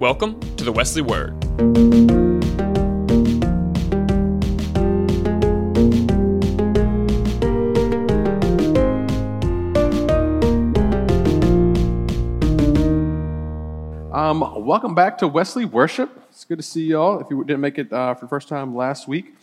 Welcome to the Wesley Word. Um, welcome back to Wesley Worship. It's good to see you all. If you didn't make it uh, for the first time last week,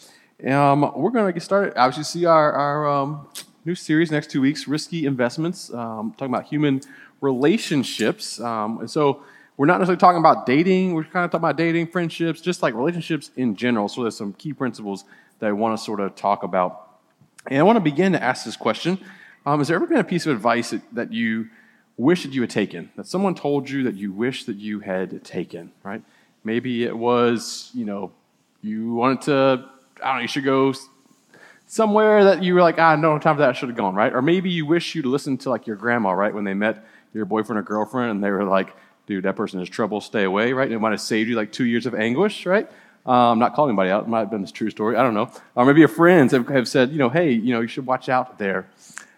um, we're going to get started. Obviously, see our, our um, new series next two weeks, Risky Investments, um, talking about human relationships. Um, and so we're not necessarily talking about dating. We're kind of talking about dating, friendships, just like relationships in general. So there's some key principles that I want to sort of talk about. And I want to begin to ask this question. Um, has there ever been a piece of advice that, that you wish that you had taken, that someone told you that you wish that you had taken, right? Maybe it was, you know, you wanted to, I don't know, you should go somewhere that you were like, ah, no time for that, I should have gone, right? Or maybe you wish you'd listened to like your grandma, right, when they met your boyfriend or girlfriend and they were like, dude, that person is trouble, stay away, right? And it might have saved you like two years of anguish, right? Um, not calling anybody out, it might have been a true story, I don't know. Or maybe your friends have, have said, you know, hey, you know, you should watch out there.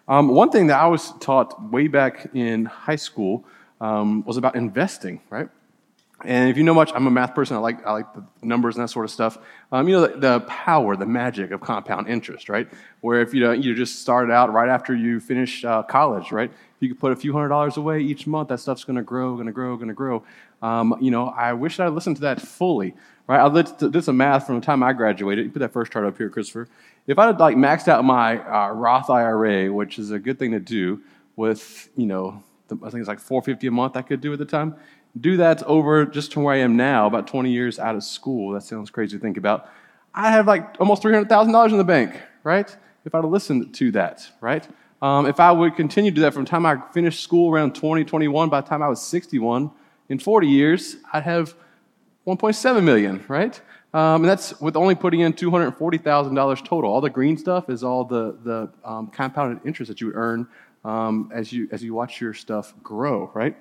Um, one thing that I was taught way back in high school um, was about investing, right? And if you know much, I'm a math person. I like, I like the numbers and that sort of stuff. Um, you know, the, the, power, the magic of compound interest, right? Where if you, know, you just started out right after you finish uh, college, right? You could put a few hundred dollars away each month, that stuff's going to grow, going to grow, going to grow. Um, you know, I wish I listened to that fully, right? I did some math from the time I graduated. You put that first chart up here, Christopher if I had like maxed out my uh, Roth IRA, which is a good thing to do, with you know, the, I think it's like 450 a month I could do at the time. Do that over just to where I am now, about 20 years out of school. That sounds crazy to think about. I have like almost $300,000 in the bank, right? If I'd have listened to that, right? Um, if I would continue to do that from the time I finished school around 2021, by the time I was 61, in 40 years, I'd have 1.7 million, right? Um, and that's with only putting in $240,000 total. All the green stuff is all the, the um, compounded interest that you would earn um, as, you, as you watch your stuff grow, right?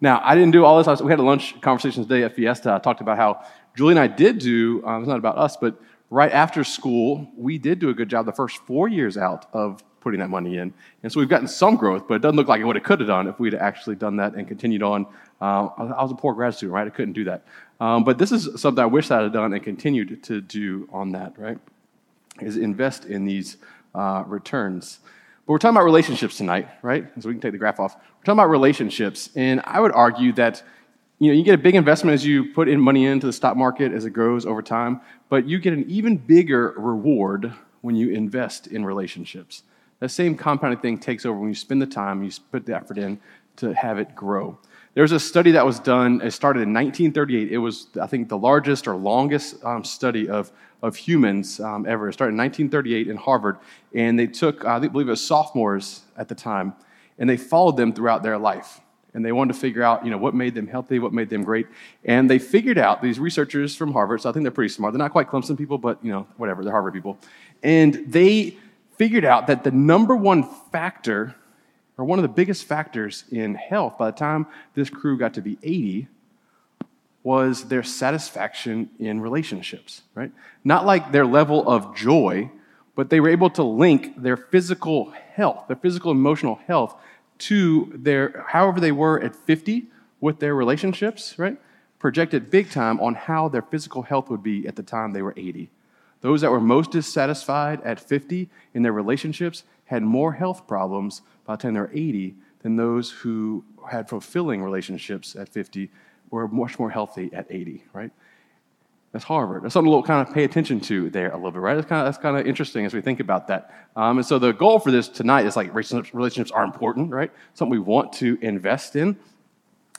Now, I didn't do all this. Was, we had a lunch conversation today at Fiesta. I talked about how Julie and I did do, um, it's not about us, but right after school, we did do a good job the first four years out of putting that money in. And so we've gotten some growth, but it doesn't look like it would have could have done if we'd actually done that and continued on. Uh, I was a poor grad student, right? I couldn't do that. Um, but this is something I wish I had done and continued to do on that, right? Is invest in these uh, returns. But we're talking about relationships tonight, right? So we can take the graph off. We're talking about relationships, and I would argue that you know you get a big investment as you put in money into the stock market as it grows over time, but you get an even bigger reward when you invest in relationships. That same compounding thing takes over when you spend the time, you put the effort in to have it grow. There was a study that was done, it started in 1938. It was, I think, the largest or longest um, study of, of humans um, ever. It started in 1938 in Harvard, and they took, I believe it was sophomores at the time, and they followed them throughout their life. And they wanted to figure out, you know, what made them healthy, what made them great. And they figured out, these researchers from Harvard, so I think they're pretty smart. They're not quite Clemson people, but, you know, whatever, they're Harvard people. And they figured out that the number one factor or one of the biggest factors in health by the time this crew got to be 80 was their satisfaction in relationships, right? Not like their level of joy, but they were able to link their physical health, their physical emotional health to their however they were at 50 with their relationships, right? Projected big time on how their physical health would be at the time they were 80. Those that were most dissatisfied at 50 in their relationships had more health problems by the time they're 80 than those who had fulfilling relationships at 50 were much more healthy at 80, right? That's Harvard. That's something to kind of pay attention to there a little bit, right? That's kind of, that's kind of interesting as we think about that. Um, and so the goal for this tonight is like relationships, relationships are important, right? Something we want to invest in.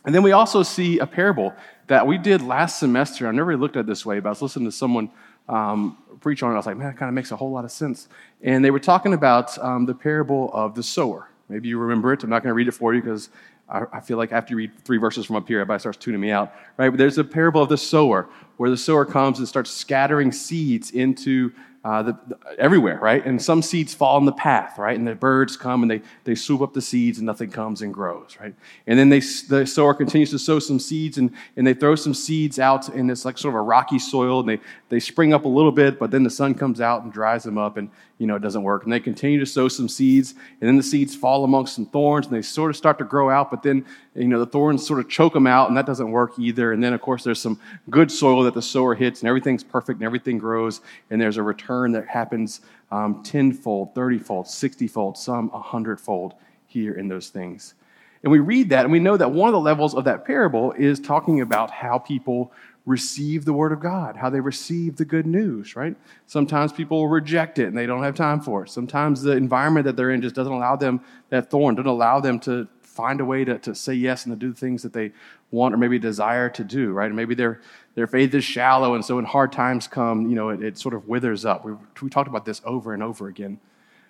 And then we also see a parable that we did last semester. I never really looked at it this way, but I was listening to someone um, preach on it. I was like, man, that kind of makes a whole lot of sense. And they were talking about um, the parable of the sower. Maybe you remember it. I'm not going to read it for you because I, I, feel like after you read three verses from up here, everybody starts tuning me out. Right? But there's a parable of the sower where the sower comes and starts scattering seeds into uh, the, the, everywhere, right? And some seeds fall in the path, right? And the birds come and they, they swoop up the seeds and nothing comes and grows, right? And then they, the sower continues to sow some seeds and, and they throw some seeds out in this like sort of a rocky soil and they, they spring up a little bit, but then the sun comes out and dries them up and, you know, it doesn't work. And they continue to sow some seeds and then the seeds fall amongst some thorns and they sort of start to grow out, but then you know, the thorns sort of choke them out, and that doesn't work either. And then, of course, there's some good soil that the sower hits, and everything's perfect, and everything grows, and there's a return that happens um, tenfold, thirtyfold, sixtyfold, some a hundredfold here in those things. And we read that, and we know that one of the levels of that parable is talking about how people receive the word of God, how they receive the good news, right? Sometimes people reject it and they don't have time for it. Sometimes the environment that they're in just doesn't allow them, that thorn doesn't allow them to find a way to, to say yes and to do the things that they want or maybe desire to do, right? And maybe their, their faith is shallow, and so when hard times come, you know, it, it sort of withers up. We, we talked about this over and over again.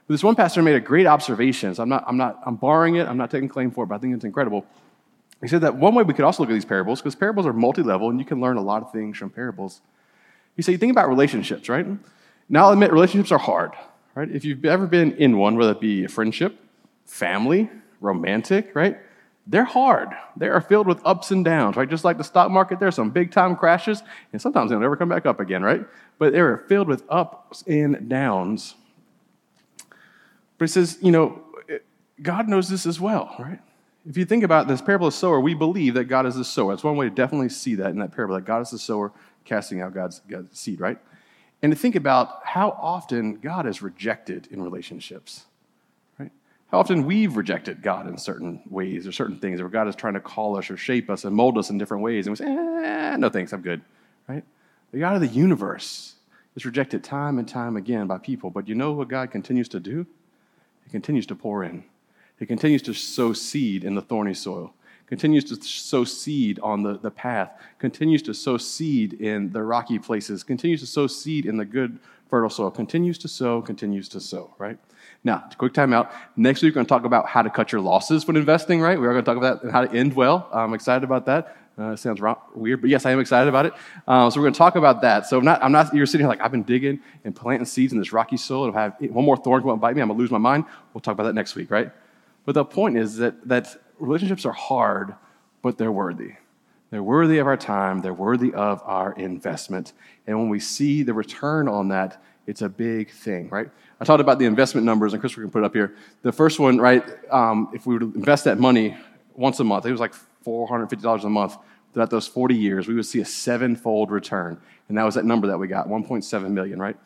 But this one pastor made a great observation. So I'm not, I'm not, I'm borrowing it. I'm not taking claim for it, but I think it's incredible. He said that one way we could also look at these parables, because parables are multi level and you can learn a lot of things from parables. He said, you think about relationships, right? Now, I'll admit, relationships are hard, right? If you've ever been in one, whether it be a friendship, family, romantic, right? They're hard. They are filled with ups and downs, right? Just like the stock market, there's some big time crashes, and sometimes they'll never come back up again, right? But they're filled with ups and downs. But he says, you know, God knows this as well, right? If you think about this parable of sower, we believe that God is the sower. That's one way to definitely see that in that parable, that God is the sower casting out God's, God's seed, right? And to think about how often God is rejected in relationships? How often we've rejected God in certain ways or certain things, or God is trying to call us or shape us and mold us in different ways. And we say, eh, no thanks, I'm good, right? The God of the universe is rejected time and time again by people. But you know what God continues to do? He continues to pour in. He continues to sow seed in the thorny soil, continues to sow seed on the, the path, continues to sow seed in the rocky places, continues to sow seed in the good, fertile soil, continues to sow, continues to sow, right? Now, quick timeout. Next week, we're going to talk about how to cut your losses when investing, right? We're going to talk about that and how to end well. I'm excited about that. Uh, sounds wrong, weird, but yes, I am excited about it. Uh, so we're going to talk about that. So I'm not, I'm not, you're sitting here like, I've been digging and planting seeds in this rocky soil. If I have one more thorn come and bite me, I'm going to lose my mind. We'll talk about that next week, right? But the point is that, that relationships are hard, but they're worthy. They're worthy of our time, they're worthy of our investment. And when we see the return on that, it's a big thing, right? I talked about the investment numbers, and Christopher can put it up here. The first one, right, um, if we were to invest that money once a month, it was like $450 a month. Throughout those 40 years, we would see a sevenfold return. And that was that number that we got, 1.7 million, right?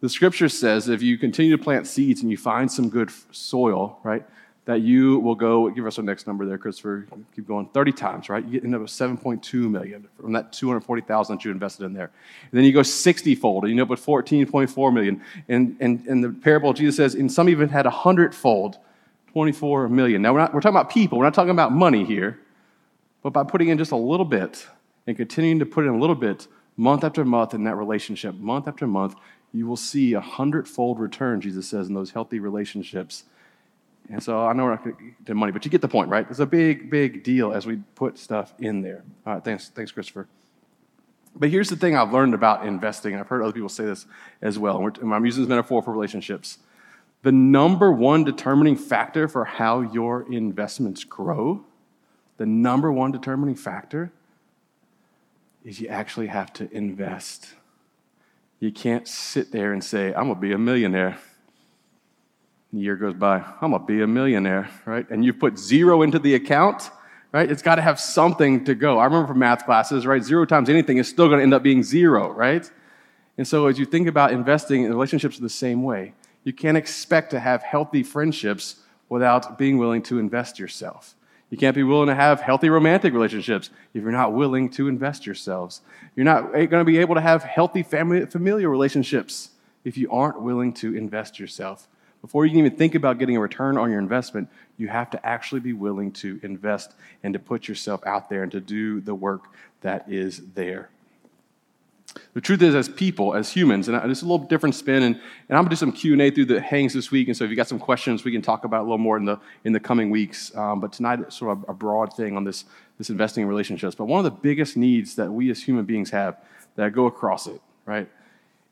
The scripture says if you continue to plant seeds and you find some good soil, right, that you will go, give us our next number there, Christopher, keep going, 30 times, right? You get into 7.2 million from that 240,000 that you invested in there. And then you go 60 fold, and you end up with 14.4 million. And, and, and the parable, Jesus says, and some even had a fold, 24 million. Now, we're, not, we're talking about people, we're not talking about money here, but by putting in just a little bit and continuing to put in a little bit, month after month in that relationship, month after month, you will see a hundredfold return, Jesus says, in those healthy relationships and so I know we're not to get the money, but you get the point, right? It's a big, big deal as we put stuff in there. All right, thanks, thanks, Christopher. But here's the thing I've learned about investing, and I've heard other people say this as well. And I'm using this metaphor for relationships. The number one determining factor for how your investments grow, the number one determining factor is you actually have to invest. You can't sit there and say, I'm going to be a millionaire year goes by, I'm gonna be a millionaire, right? And you put zero into the account, right? It's got to have something to go. I remember from math classes, right? Zero times anything is still gonna end up being zero, right? And so as you think about investing in relationships the same way, you can't expect to have healthy friendships without being willing to invest yourself. You can't be willing to have healthy romantic relationships if you're not willing to invest yourselves. You're not going to be able to have healthy family, familial relationships if you aren't willing to invest yourself. Before you can even think about getting a return on your investment, you have to actually be willing to invest and to put yourself out there and to do the work that is there. The truth is, as people, as humans, and it's a little different spin, and, and I'm gonna do some Q and A through the hangs this week. And so, if you got some questions, we can talk about a little more in the in the coming weeks. Um, but tonight, it's sort of a broad thing on this this investing in relationships. But one of the biggest needs that we as human beings have that go across it, right,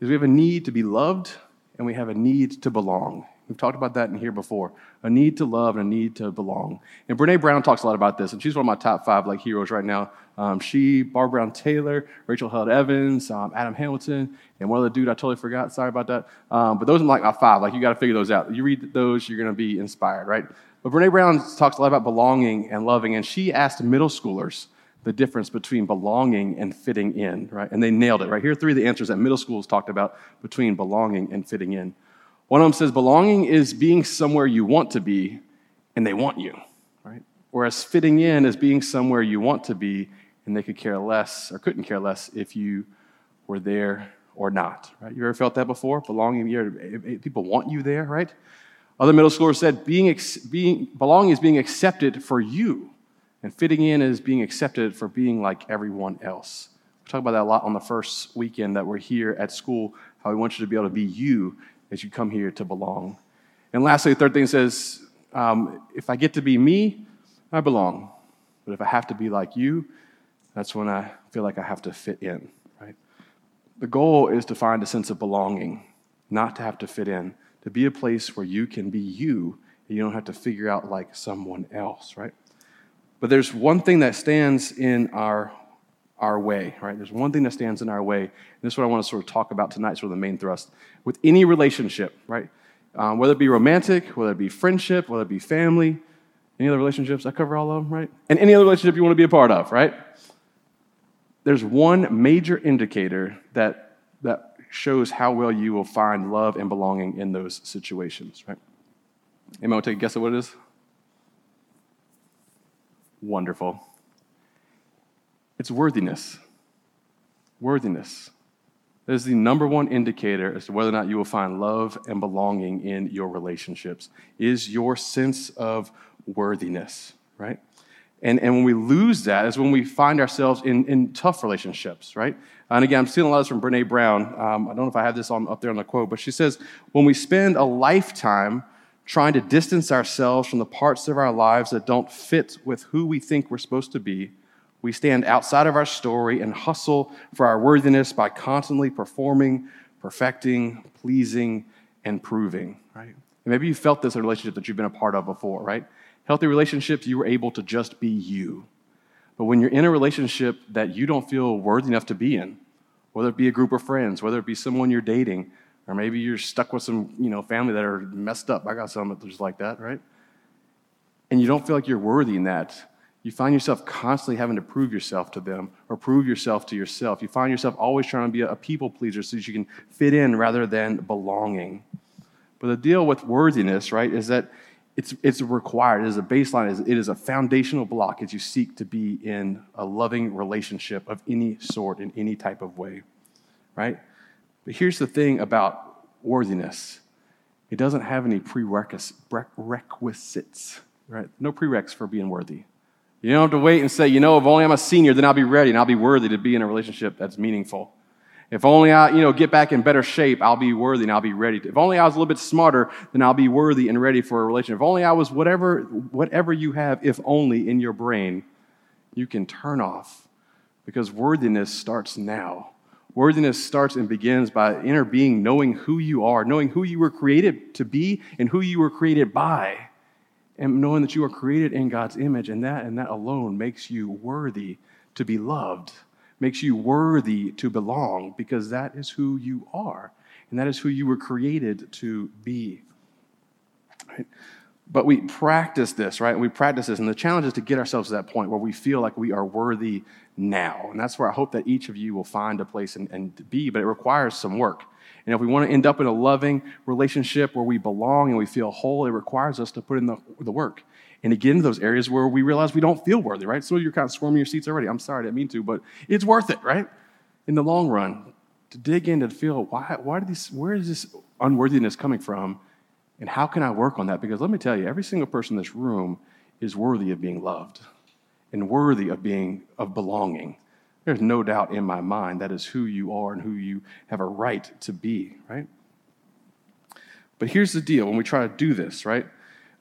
is we have a need to be loved and we have a need to belong. We've talked about that in here before. A need to love and a need to belong. And Brene Brown talks a lot about this, and she's one of my top five like heroes right now. Um, she, Barbara Brown Taylor, Rachel Held Evans, um, Adam Hamilton, and one other dude I totally forgot. Sorry about that. Um, but those are like my five. Like you got to figure those out. You read those, you're going to be inspired, right? But Brene Brown talks a lot about belonging and loving, and she asked middle schoolers the difference between belonging and fitting in, right? And they nailed it, right? Here are three of the answers that middle schools talked about between belonging and fitting in. One of them says belonging is being somewhere you want to be and they want you, right? Whereas fitting in is being somewhere you want to be and they could care less or couldn't care less if you were there or not, right? You ever felt that before? Belonging, you eh, people want you there, right? Other middle schoolers said being, being, belonging is being accepted for you, and fitting in is being accepted for being like everyone else. We talk about that a lot on the first weekend that we're here at school, how we want you to be able to be you as you come here to belong. And lastly, the third thing says um, if I get to be me, I belong. But if I have to be like you, that's when I feel like I have to fit in, right? The goal is to find a sense of belonging, not to have to fit in to be a place where you can be you and you don't have to figure out like someone else, right? But there's one thing that stands in our our way, right? There's one thing that stands in our way. And this is what I want to sort of talk about tonight, sort of the main thrust. With any relationship, right? Um, whether it be romantic, whether it be friendship, whether it be family, any other relationships, I cover all of them, right? And any other relationship you want to be a part of, right? There's one major indicator that, that shows how well you will find love and belonging in those situations, right? Anyone want to take a guess at what it is? Wonderful. It's worthiness. Worthiness. That is the number one indicator as to whether or not you will find love and belonging in your relationships. Is your sense of worthiness, right? And, and when we lose that is when we find ourselves in, in tough relationships, right? And again, I'm stealing a lot from Brene Brown. Um, I don't know if I have this on, up there on the quote, but she says, when we spend a lifetime trying to distance ourselves from the parts of our lives that don't fit with who we think we're supposed to be, we stand outside of our story and hustle for our worthiness by constantly performing, perfecting, pleasing, and proving, right? And maybe you felt this in a relationship that you've been a part of before, right? Healthy relationships, you were able to just be you. But when you're in a relationship that you don't feel worthy enough to be in, whether it be a group of friends, whether it be someone you're dating, or maybe you're stuck with some you know family that are messed up. I got some that just like that, right? And you don't feel like you're worthy in that. You find yourself constantly having to prove yourself to them or prove yourself to yourself. You find yourself always trying to be a people pleaser so that you can fit in rather than belonging. But the deal with worthiness, right, is that it's, it's required. It is a baseline. It is a foundational block as you seek to be in a loving relationship of any sort, in any type of way, right? But here's the thing about worthiness it doesn't have any prerequisites, right? No prereqs for being worthy. You don't have to wait and say, you know, if only I'm a senior, then I'll be ready and I'll be worthy to be in a relationship that's meaningful. If only I, you know, get back in better shape, I'll be worthy and I'll be ready. To, if only I was a little bit smarter, then I'll be worthy and ready for a relationship. If only I was whatever, whatever you have, if only in your brain, you can turn off because worthiness starts now. Worthiness starts and begins by inner being knowing who you are, knowing who you were created to be and who you were created by, and knowing that you are created in God's image, and that and that alone makes you worthy to be loved makes you worthy to belong because that is who you are and that is who you were created to be. Right? But we practice this, right? We practice this, and the challenge is to get ourselves to that point where we feel like we are worthy now. And that's where I hope that each of you will find a place and, and be, but it requires some work. And if we want to end up in a loving relationship where we belong and we feel whole, it requires us to put in the, the work and to get into those areas where we realize we don't feel worthy, right? So you're kind of squirming your seats already. I'm sorry, I didn't mean to, but it's worth it, right? In the long run, to dig in to feel why, why did these, where is this unworthiness coming from? And how can I work on that? Because let me tell you, every single person in this room is worthy of being loved and worthy of being of belonging. There's no doubt in my mind that is who you are and who you have a right to be, right? But here's the deal when we try to do this, right?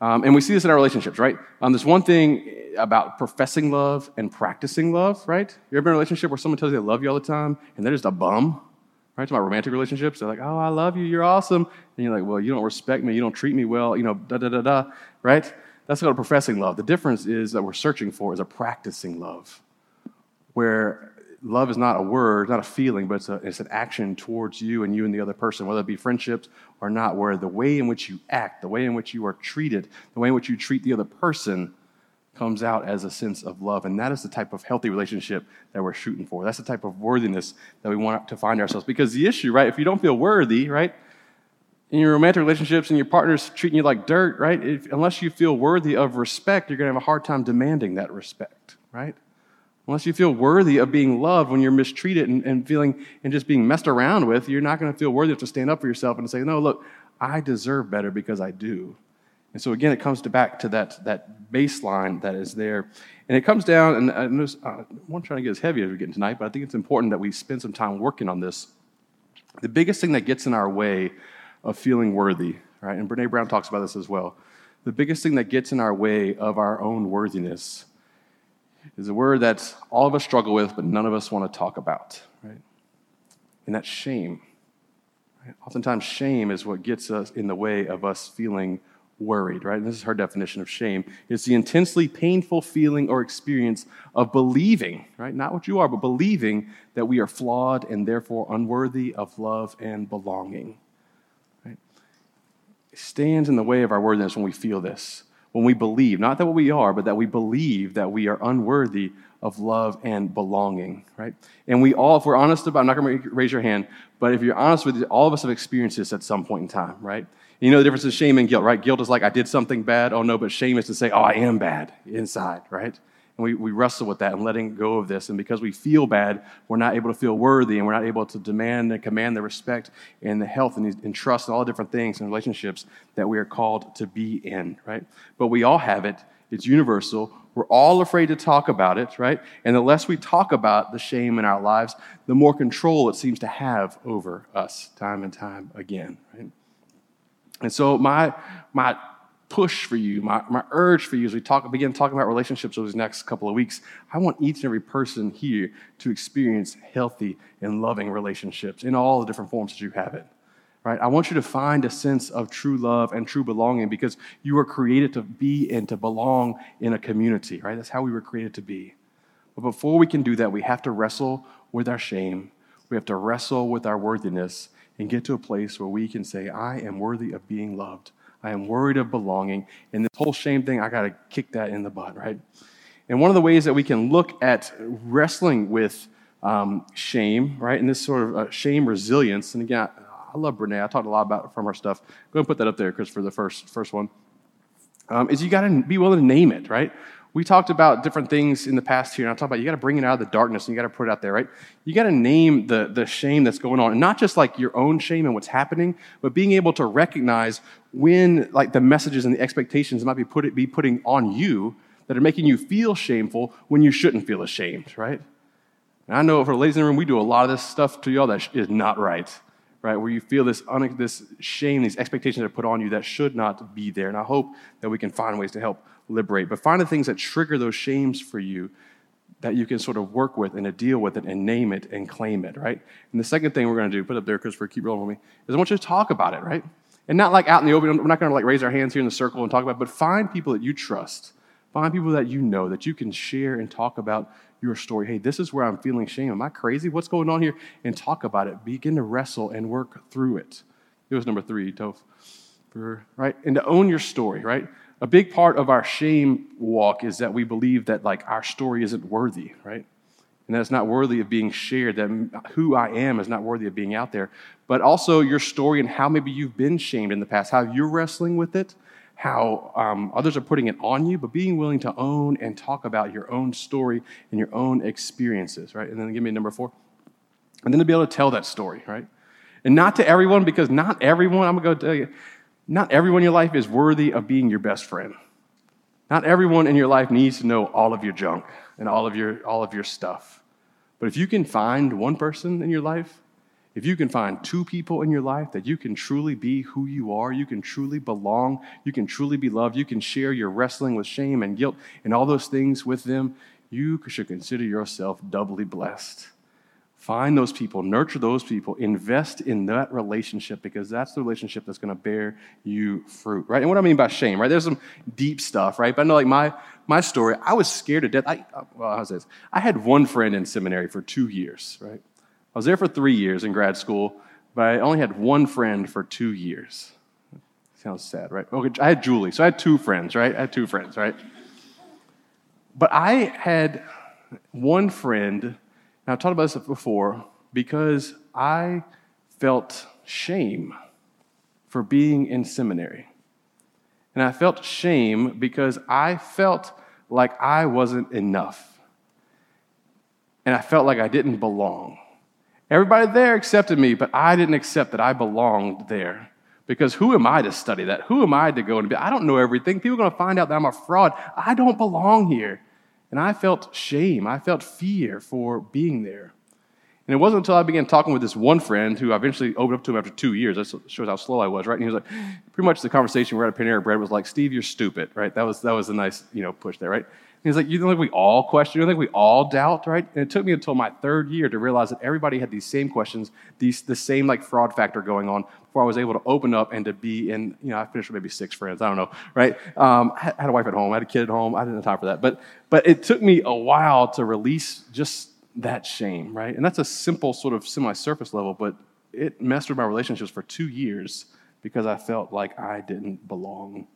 Um, and we see this in our relationships, right? Um, there's one thing about professing love and practicing love, right? You ever been in a relationship where someone tells you they love you all the time and they're just a bum, right? To my romantic relationships, they're like, oh, I love you, you're awesome. And you're like, well, you don't respect me, you don't treat me well, you know, da da da da, right? That's called professing love. The difference is that we're searching for is a practicing love, where love is not a word, not a feeling, but it's, a, it's an action towards you and you and the other person, whether it be friendships or not, where the way in which you act, the way in which you are treated, the way in which you treat the other person comes out as a sense of love. And that is the type of healthy relationship that we're shooting for. That's the type of worthiness that we want to find ourselves. Because the issue, right, if you don't feel worthy, right, in your romantic relationships and your partner's treating you like dirt, right, if, unless you feel worthy of respect, you're going to have a hard time demanding that respect, right? Unless you feel worthy of being loved when you're mistreated and, and feeling and just being messed around with, you're not going to feel worthy to stand up for yourself and say, no, look, I deserve better because I do. And so again, it comes to back to that, that baseline that is there. And it comes down, and I, know, uh, I won't try to get as heavy as we're getting tonight, but I think it's important that we spend some time working on this. The biggest thing that gets in our way of feeling worthy, right? And Brene Brown talks about this as well. The biggest thing that gets in our way of our own worthiness is a word that all of us struggle with, but none of us want to talk about, right? And that's shame. Right? Oftentimes, shame is what gets us in the way of us feeling worried, right? And this is her definition of shame. It's the intensely painful feeling or experience of believing, right? Not what you are, but believing that we are flawed and therefore unworthy of love and belonging. Right? It stands in the way of our worthiness when we feel this. When we believe, not that what we are, but that we believe that we are unworthy of love and belonging, right? And we all, if we're honest about, I'm not going to raise your hand, but if you're honest with it, all of us have experienced this at some point in time, right? You know the difference is shame and guilt, right? Guilt is like, I did something bad. Oh, no, but shame is to say, oh, I am bad inside, right? And we, we wrestle with that and letting go of this. And because we feel bad, we're not able to feel worthy and we're not able to demand and command the respect and the health and, and trust and all the different things and relationships that we are called to be in, right? But we all have it. It's universal. We're all afraid to talk about it, right? And the less we talk about the shame in our lives, the more control it seems to have over us time and time again, right? And so my my push for you, my, my urge for you as we talk, begin talking about relationships over these next couple of weeks, I want each and every person here to experience healthy and loving relationships in all the different forms that you have it. Right? I want you to find a sense of true love and true belonging because you were created to be and to belong in a community, right? That's how we were created to be. But before we can do that, we have to wrestle with our shame. We have to wrestle with our worthiness and get to a place where we can say, I am worthy of being loved. I am worried of belonging. And this whole shame thing, I got to kick that in the butt, right? And one of the ways that we can look at wrestling with um, shame, right, and this sort of uh, shame resilience, and again, I, I love Brene. I talked a lot about it from her stuff. Go and put that up there, Chris, for the first, first one. Um, is you got to be willing to name it, right? We talked about different things in the past here, and I talked about you got to bring it out of the darkness and you got to put it out there, right? You got to name the, the shame that's going on, and not just like your own shame and what's happening, but being able to recognize when like the messages and the expectations might be put be putting on you that are making you feel shameful when you shouldn't feel ashamed, right? And I know for ladies in the room, we do a lot of this stuff to y'all that is not right, right? Where you feel this, un- this shame, these expectations that are put on you that should not be there. And I hope that we can find ways to help liberate. But find the things that trigger those shames for you that you can sort of work with and to deal with it and name it and claim it, right? And the second thing we're going to do, put up there, Christopher, keep rolling with me, is I want you to talk about it, right? And not like out in the open. We're not going to like raise our hands here in the circle and talk about it, but find people that you trust. Find people that you know that you can share and talk about your story. Hey, this is where I'm feeling shame. Am I crazy? What's going on here? And talk about it. Begin to wrestle and work through it. It was number three, Toph. Right? And to own your story, right? A big part of our shame walk is that we believe that like our story isn't worthy, right? And that it's not worthy of being shared, that who I am is not worthy of being out there. But also your story and how maybe you've been shamed in the past, how you're wrestling with it, how um, others are putting it on you, but being willing to own and talk about your own story and your own experiences, right? And then give me number four. And then to be able to tell that story, right? And not to everyone, because not everyone, I'm to go tell you, not everyone in your life is worthy of being your best friend. Not everyone in your life needs to know all of your junk and all of your, all of your stuff. But if you can find one person in your life, if you can find two people in your life that you can truly be who you are, you can truly belong, you can truly be loved, you can share your wrestling with shame and guilt and all those things with them, you should consider yourself doubly blessed. Find those people, nurture those people, invest in that relationship because that's the relationship that's going to bear you fruit, right? And what I mean by shame, right? There's some deep stuff, right? But I know, like my my story, I was scared to death. I uh, well, how's this? I had one friend in seminary for two years, right? I was there for three years in grad school, but I only had one friend for two years. Sounds sad, right? Okay, I had Julie, so I had two friends, right? I had two friends, right? But I had one friend now, I've talked about this before because I felt shame for being in seminary. And I felt shame because I felt like I wasn't enough. And I felt like I didn't belong. Everybody there accepted me, but I didn't accept that I belonged there. Because who am I to study that? Who am I to go and be? I don't know everything. People are going to find out that I'm a fraud. I don't belong here. And I felt shame. I felt fear for being there. And it wasn't until I began talking with this one friend who I eventually opened up to him after two years. That shows how slow I was, right? And he was like, pretty much the conversation we were at a Panera Bread was like, Steve, you're stupid, right? That was, that was a nice, you know, push there, right? He's like, you don't think we all question? You don't think we all doubt, right? And it took me until my third year to realize that everybody had these same questions, these, the same like fraud factor going on before I was able to open up and to be in, you know, I finished with maybe six friends. I don't know, right? Um, I had a wife at home. I had a kid at home. I didn't have time for that. But, but it took me a while to release just that shame, right? And that's a simple sort of semi surface level, but it messed with my relationships for two years because I felt like I didn't belong.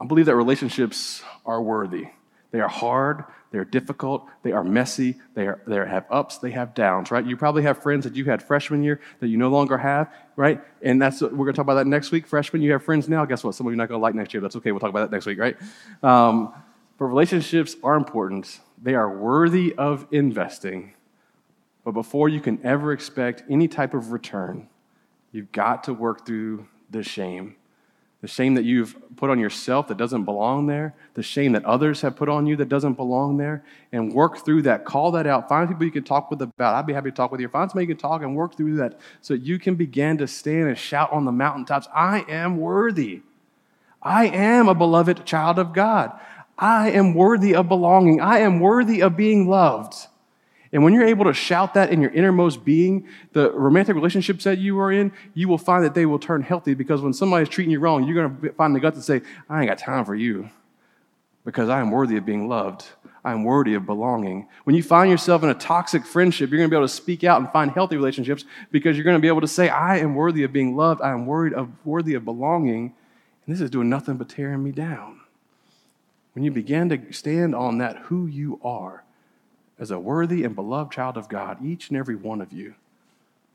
I believe that relationships are worthy. They are hard, they're difficult, they are messy, they, are, they have ups, they have downs, right? You probably have friends that you had freshman year that you no longer have, right? And that's we're going to talk about that next week. Freshman, you have friends now. Guess what? Some of you are not going to like next year. That's okay. We'll talk about that next week, right? Um, but relationships are important. They are worthy of investing. But before you can ever expect any type of return, you've got to work through the shame the shame that you've put on yourself that doesn't belong there, the shame that others have put on you that doesn't belong there, and work through that. Call that out. Find people you can talk with about. I'd be happy to talk with you. Find somebody you can talk and work through that so that you can begin to stand and shout on the mountaintops I am worthy. I am a beloved child of God. I am worthy of belonging. I am worthy of being loved. And when you're able to shout that in your innermost being, the romantic relationships that you are in, you will find that they will turn healthy because when somebody's treating you wrong, you're going to find the guts to say, I ain't got time for you because I am worthy of being loved. I am worthy of belonging. When you find yourself in a toxic friendship, you're going to be able to speak out and find healthy relationships because you're going to be able to say, I am worthy of being loved. I am of, worthy of belonging. And this is doing nothing but tearing me down. When you begin to stand on that, who you are, as a worthy and beloved child of God, each and every one of you,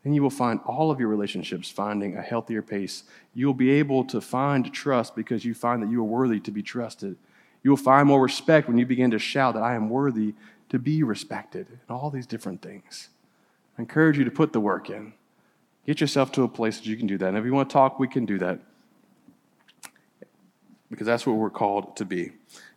then you will find all of your relationships finding a healthier pace. You will be able to find trust because you find that you are worthy to be trusted. You will find more respect when you begin to shout that I am worthy to be respected, and all these different things. I encourage you to put the work in. Get yourself to a place that you can do that. And if you want to talk, we can do that. Because that's what we're called to be.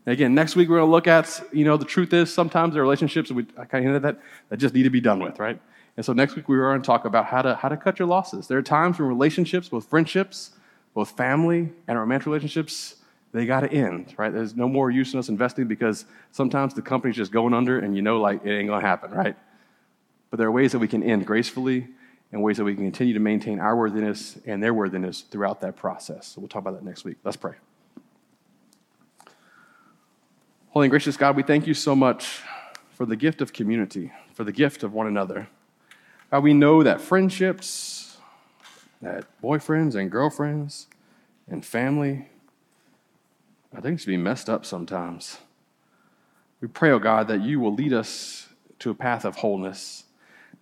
Again, next week we're going to look at, you know, the truth is sometimes are relationships, we, I kind of hinted that, that just need to be done with, right? And so next week we are going to talk about how to, how to cut your losses. There are times when relationships, both friendships, both family and romantic relationships, they got to end, right? There's no more use in us investing because sometimes the company's just going under and you know, like, it ain't going to happen, right? But there are ways that we can end gracefully and ways that we can continue to maintain our worthiness and their worthiness throughout that process. So we'll talk about that next week. Let's pray. Holy and gracious God, we thank you so much for the gift of community, for the gift of one another. We know that friendships, that boyfriends and girlfriends and family, I think to be messed up sometimes. We pray, oh God, that you will lead us to a path of wholeness,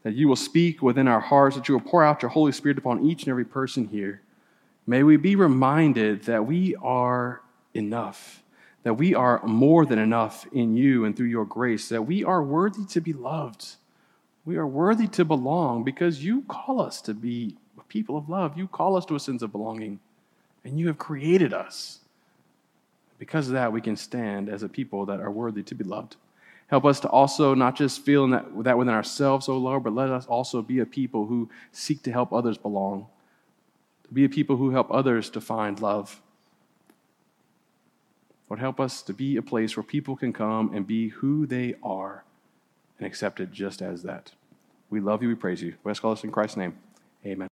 that you will speak within our hearts, that you will pour out your Holy Spirit upon each and every person here. May we be reminded that we are enough that we are more than enough in you and through your grace, that we are worthy to be loved. We are worthy to belong because you call us to be people of love. You call us to a sense of belonging, and you have created us. Because of that, we can stand as a people that are worthy to be loved. Help us to also not just feel that, that within ourselves, O oh Lord, but let us also be a people who seek to help others belong, to be a people who help others to find love. Lord, help us to be a place where people can come and be who they are and accepted just as that. We love you. We praise you. We ask all this in Christ's name. Amen.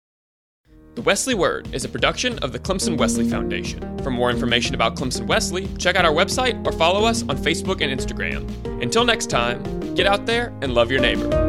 The Wesley Word is a production of the Clemson Wesley Foundation. For more information about Clemson Wesley, check out our website or follow us on Facebook and Instagram. Until next time, get out there and love your neighbor.